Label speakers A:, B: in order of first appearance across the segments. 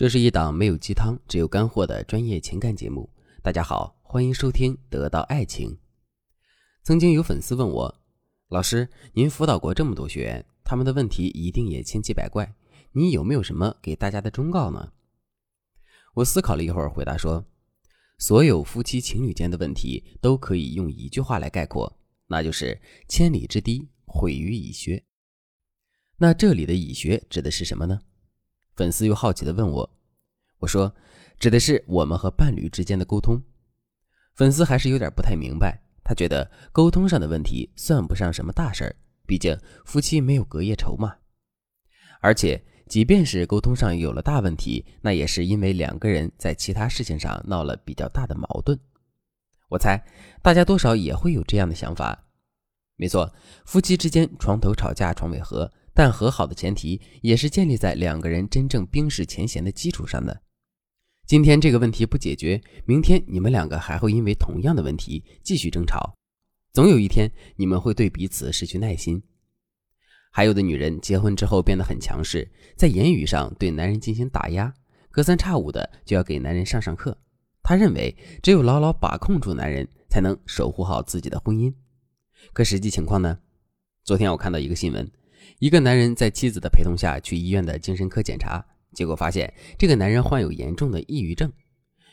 A: 这是一档没有鸡汤、只有干货的专业情感节目。大家好，欢迎收听《得到爱情》。曾经有粉丝问我：“老师，您辅导过这么多学员，他们的问题一定也千奇百怪，你有没有什么给大家的忠告呢？”我思考了一会儿，回答说：“所有夫妻情侣间的问题都可以用一句话来概括，那就是‘千里之堤，毁于蚁穴’。那这里的‘蚁穴’指的是什么呢？”粉丝又好奇地问我：“我说，指的是我们和伴侣之间的沟通。”粉丝还是有点不太明白，他觉得沟通上的问题算不上什么大事儿，毕竟夫妻没有隔夜仇嘛。而且，即便是沟通上有了大问题，那也是因为两个人在其他事情上闹了比较大的矛盾。我猜大家多少也会有这样的想法。没错，夫妻之间床头吵架床尾和。但和好的前提也是建立在两个人真正冰释前嫌的基础上的。今天这个问题不解决，明天你们两个还会因为同样的问题继续争吵，总有一天你们会对彼此失去耐心。还有的女人结婚之后变得很强势，在言语上对男人进行打压，隔三差五的就要给男人上上课。她认为只有牢牢把控住男人，才能守护好自己的婚姻。可实际情况呢？昨天我看到一个新闻。一个男人在妻子的陪同下去医院的精神科检查，结果发现这个男人患有严重的抑郁症，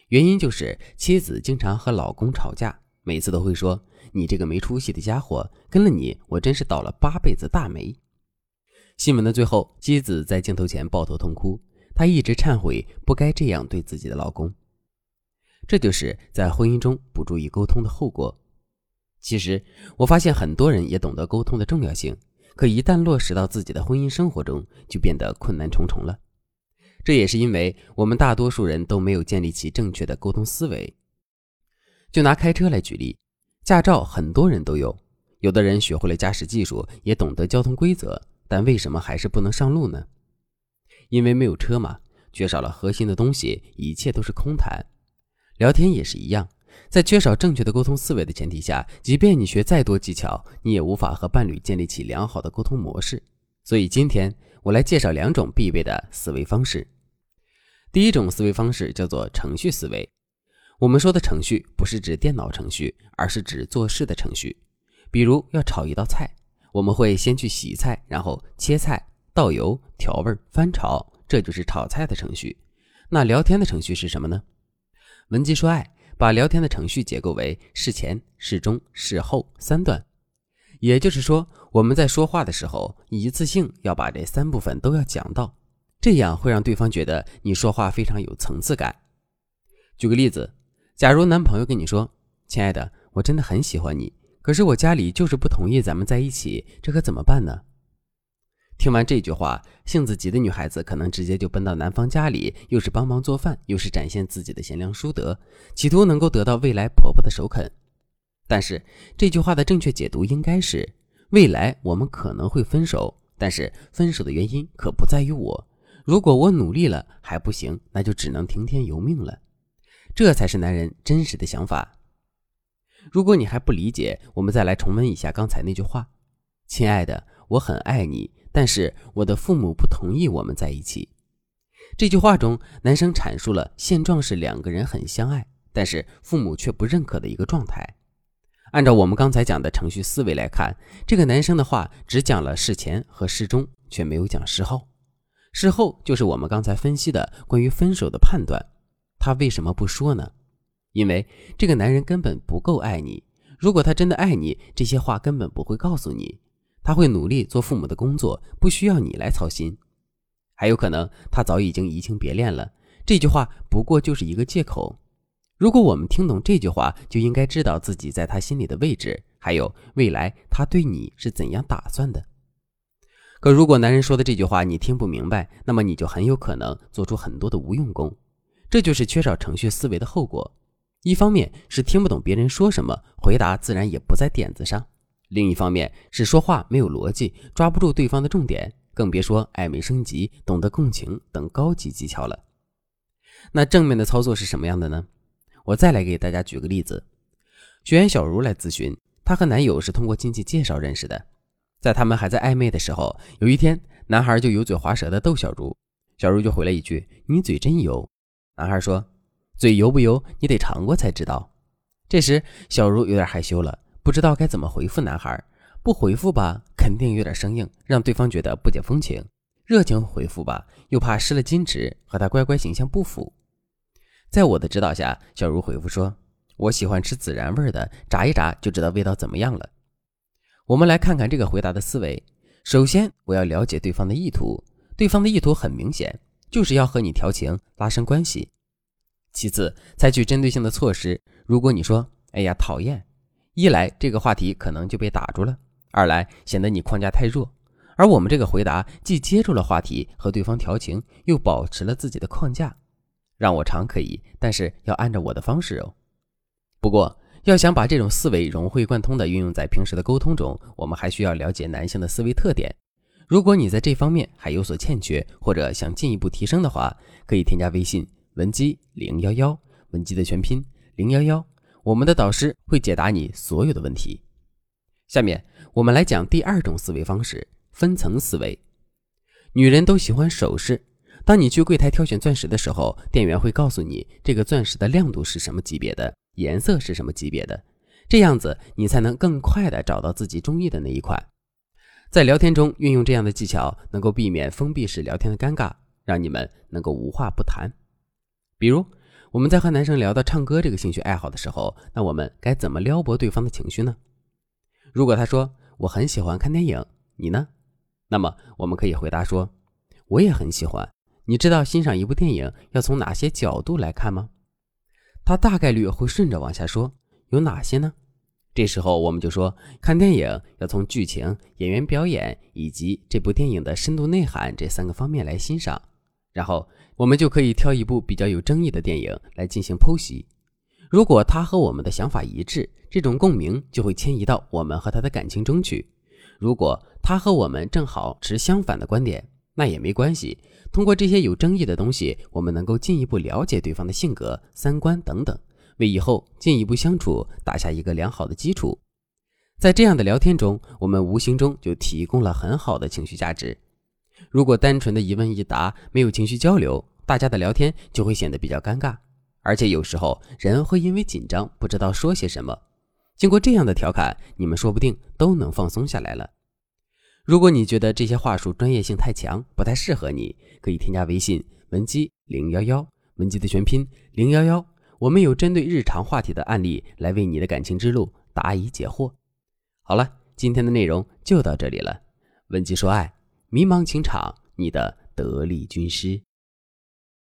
A: 原因就是妻子经常和老公吵架，每次都会说：“你这个没出息的家伙，跟了你我真是倒了八辈子大霉。”新闻的最后，妻子在镜头前抱头痛哭，她一直忏悔不该这样对自己的老公。这就是在婚姻中不注意沟通的后果。其实我发现很多人也懂得沟通的重要性。可一旦落实到自己的婚姻生活中，就变得困难重重了。这也是因为我们大多数人都没有建立起正确的沟通思维。就拿开车来举例，驾照很多人都有，有的人学会了驾驶技术，也懂得交通规则，但为什么还是不能上路呢？因为没有车嘛，缺少了核心的东西，一切都是空谈。聊天也是一样。在缺少正确的沟通思维的前提下，即便你学再多技巧，你也无法和伴侣建立起良好的沟通模式。所以今天我来介绍两种必备的思维方式。第一种思维方式叫做程序思维。我们说的程序不是指电脑程序，而是指做事的程序。比如要炒一道菜，我们会先去洗菜，然后切菜、倒油、调味、翻炒，这就是炒菜的程序。那聊天的程序是什么呢？文姬说爱。把聊天的程序结构为事前、事中、事后三段，也就是说，我们在说话的时候，一次性要把这三部分都要讲到，这样会让对方觉得你说话非常有层次感。举个例子，假如男朋友跟你说：“亲爱的，我真的很喜欢你，可是我家里就是不同意咱们在一起，这可怎么办呢？”听完这句话，性子急的女孩子可能直接就奔到男方家里，又是帮忙做饭，又是展现自己的贤良淑德，企图能够得到未来婆婆的首肯。但是这句话的正确解读应该是：未来我们可能会分手，但是分手的原因可不在于我。如果我努力了还不行，那就只能听天由命了。这才是男人真实的想法。如果你还不理解，我们再来重温一下刚才那句话：亲爱的，我很爱你。但是我的父母不同意我们在一起。这句话中，男生阐述了现状是两个人很相爱，但是父母却不认可的一个状态。按照我们刚才讲的程序思维来看，这个男生的话只讲了事前和事中，却没有讲事后。事后就是我们刚才分析的关于分手的判断。他为什么不说呢？因为这个男人根本不够爱你。如果他真的爱你，这些话根本不会告诉你。他会努力做父母的工作，不需要你来操心。还有可能他早已经移情别恋了。这句话不过就是一个借口。如果我们听懂这句话，就应该知道自己在他心里的位置，还有未来他对你是怎样打算的。可如果男人说的这句话你听不明白，那么你就很有可能做出很多的无用功。这就是缺少程序思维的后果。一方面是听不懂别人说什么，回答自然也不在点子上。另一方面是说话没有逻辑，抓不住对方的重点，更别说暧昧升级、懂得共情等高级技巧了。那正面的操作是什么样的呢？我再来给大家举个例子。学员小茹来咨询，她和男友是通过亲戚介绍认识的。在他们还在暧昧的时候，有一天，男孩就油嘴滑舌的逗小茹：“小茹就回了一句：“你嘴真油。”男孩说：“嘴油不油，你得尝过才知道。”这时，小茹有点害羞了，不知道该怎么回复男孩。不回复吧，肯定有点生硬，让对方觉得不解风情；热情回复吧，又怕失了矜持，和他乖乖形象不符。在我的指导下，小茹回复说：“我喜欢吃孜然味的，炸一炸就知道味道怎么样了。”我们来看看这个回答的思维。首先，我要了解对方的意图，对方的意图很明显，就是要和你调情、拉伸关系。其次，采取针对性的措施。如果你说“哎呀，讨厌”，一来这个话题可能就被打住了；二来显得你框架太弱。而我们这个回答既接住了话题和对方调情，又保持了自己的框架。让我尝可以，但是要按照我的方式哦。不过，要想把这种思维融会贯通地运用在平时的沟通中，我们还需要了解男性的思维特点。如果你在这方面还有所欠缺，或者想进一步提升的话，可以添加微信文姬零幺幺，文姬的全拼零幺幺，我们的导师会解答你所有的问题。下面我们来讲第二种思维方式——分层思维。女人都喜欢首饰，当你去柜台挑选钻石的时候，店员会告诉你这个钻石的亮度是什么级别的。颜色是什么级别的？这样子你才能更快的找到自己中意的那一款。在聊天中运用这样的技巧，能够避免封闭式聊天的尴尬，让你们能够无话不谈。比如我们在和男生聊到唱歌这个兴趣爱好的时候，那我们该怎么撩拨对方的情绪呢？如果他说我很喜欢看电影，你呢？那么我们可以回答说我也很喜欢。你知道欣赏一部电影要从哪些角度来看吗？他大概率会顺着往下说，有哪些呢？这时候我们就说，看电影要从剧情、演员表演以及这部电影的深度内涵这三个方面来欣赏。然后我们就可以挑一部比较有争议的电影来进行剖析。如果他和我们的想法一致，这种共鸣就会迁移到我们和他的感情中去。如果他和我们正好持相反的观点，那也没关系。通过这些有争议的东西，我们能够进一步了解对方的性格、三观等等，为以后进一步相处打下一个良好的基础。在这样的聊天中，我们无形中就提供了很好的情绪价值。如果单纯的一问一答，没有情绪交流，大家的聊天就会显得比较尴尬，而且有时候人会因为紧张不知道说些什么。经过这样的调侃，你们说不定都能放松下来了。如果你觉得这些话术专业性太强，不太适合你，可以添加微信文姬零幺幺，文姬的全拼零幺幺。我们有针对日常话题的案例来为你的感情之路答疑解惑。好了，今天的内容就到这里了。文姬说爱，迷茫情场，你的得力军师。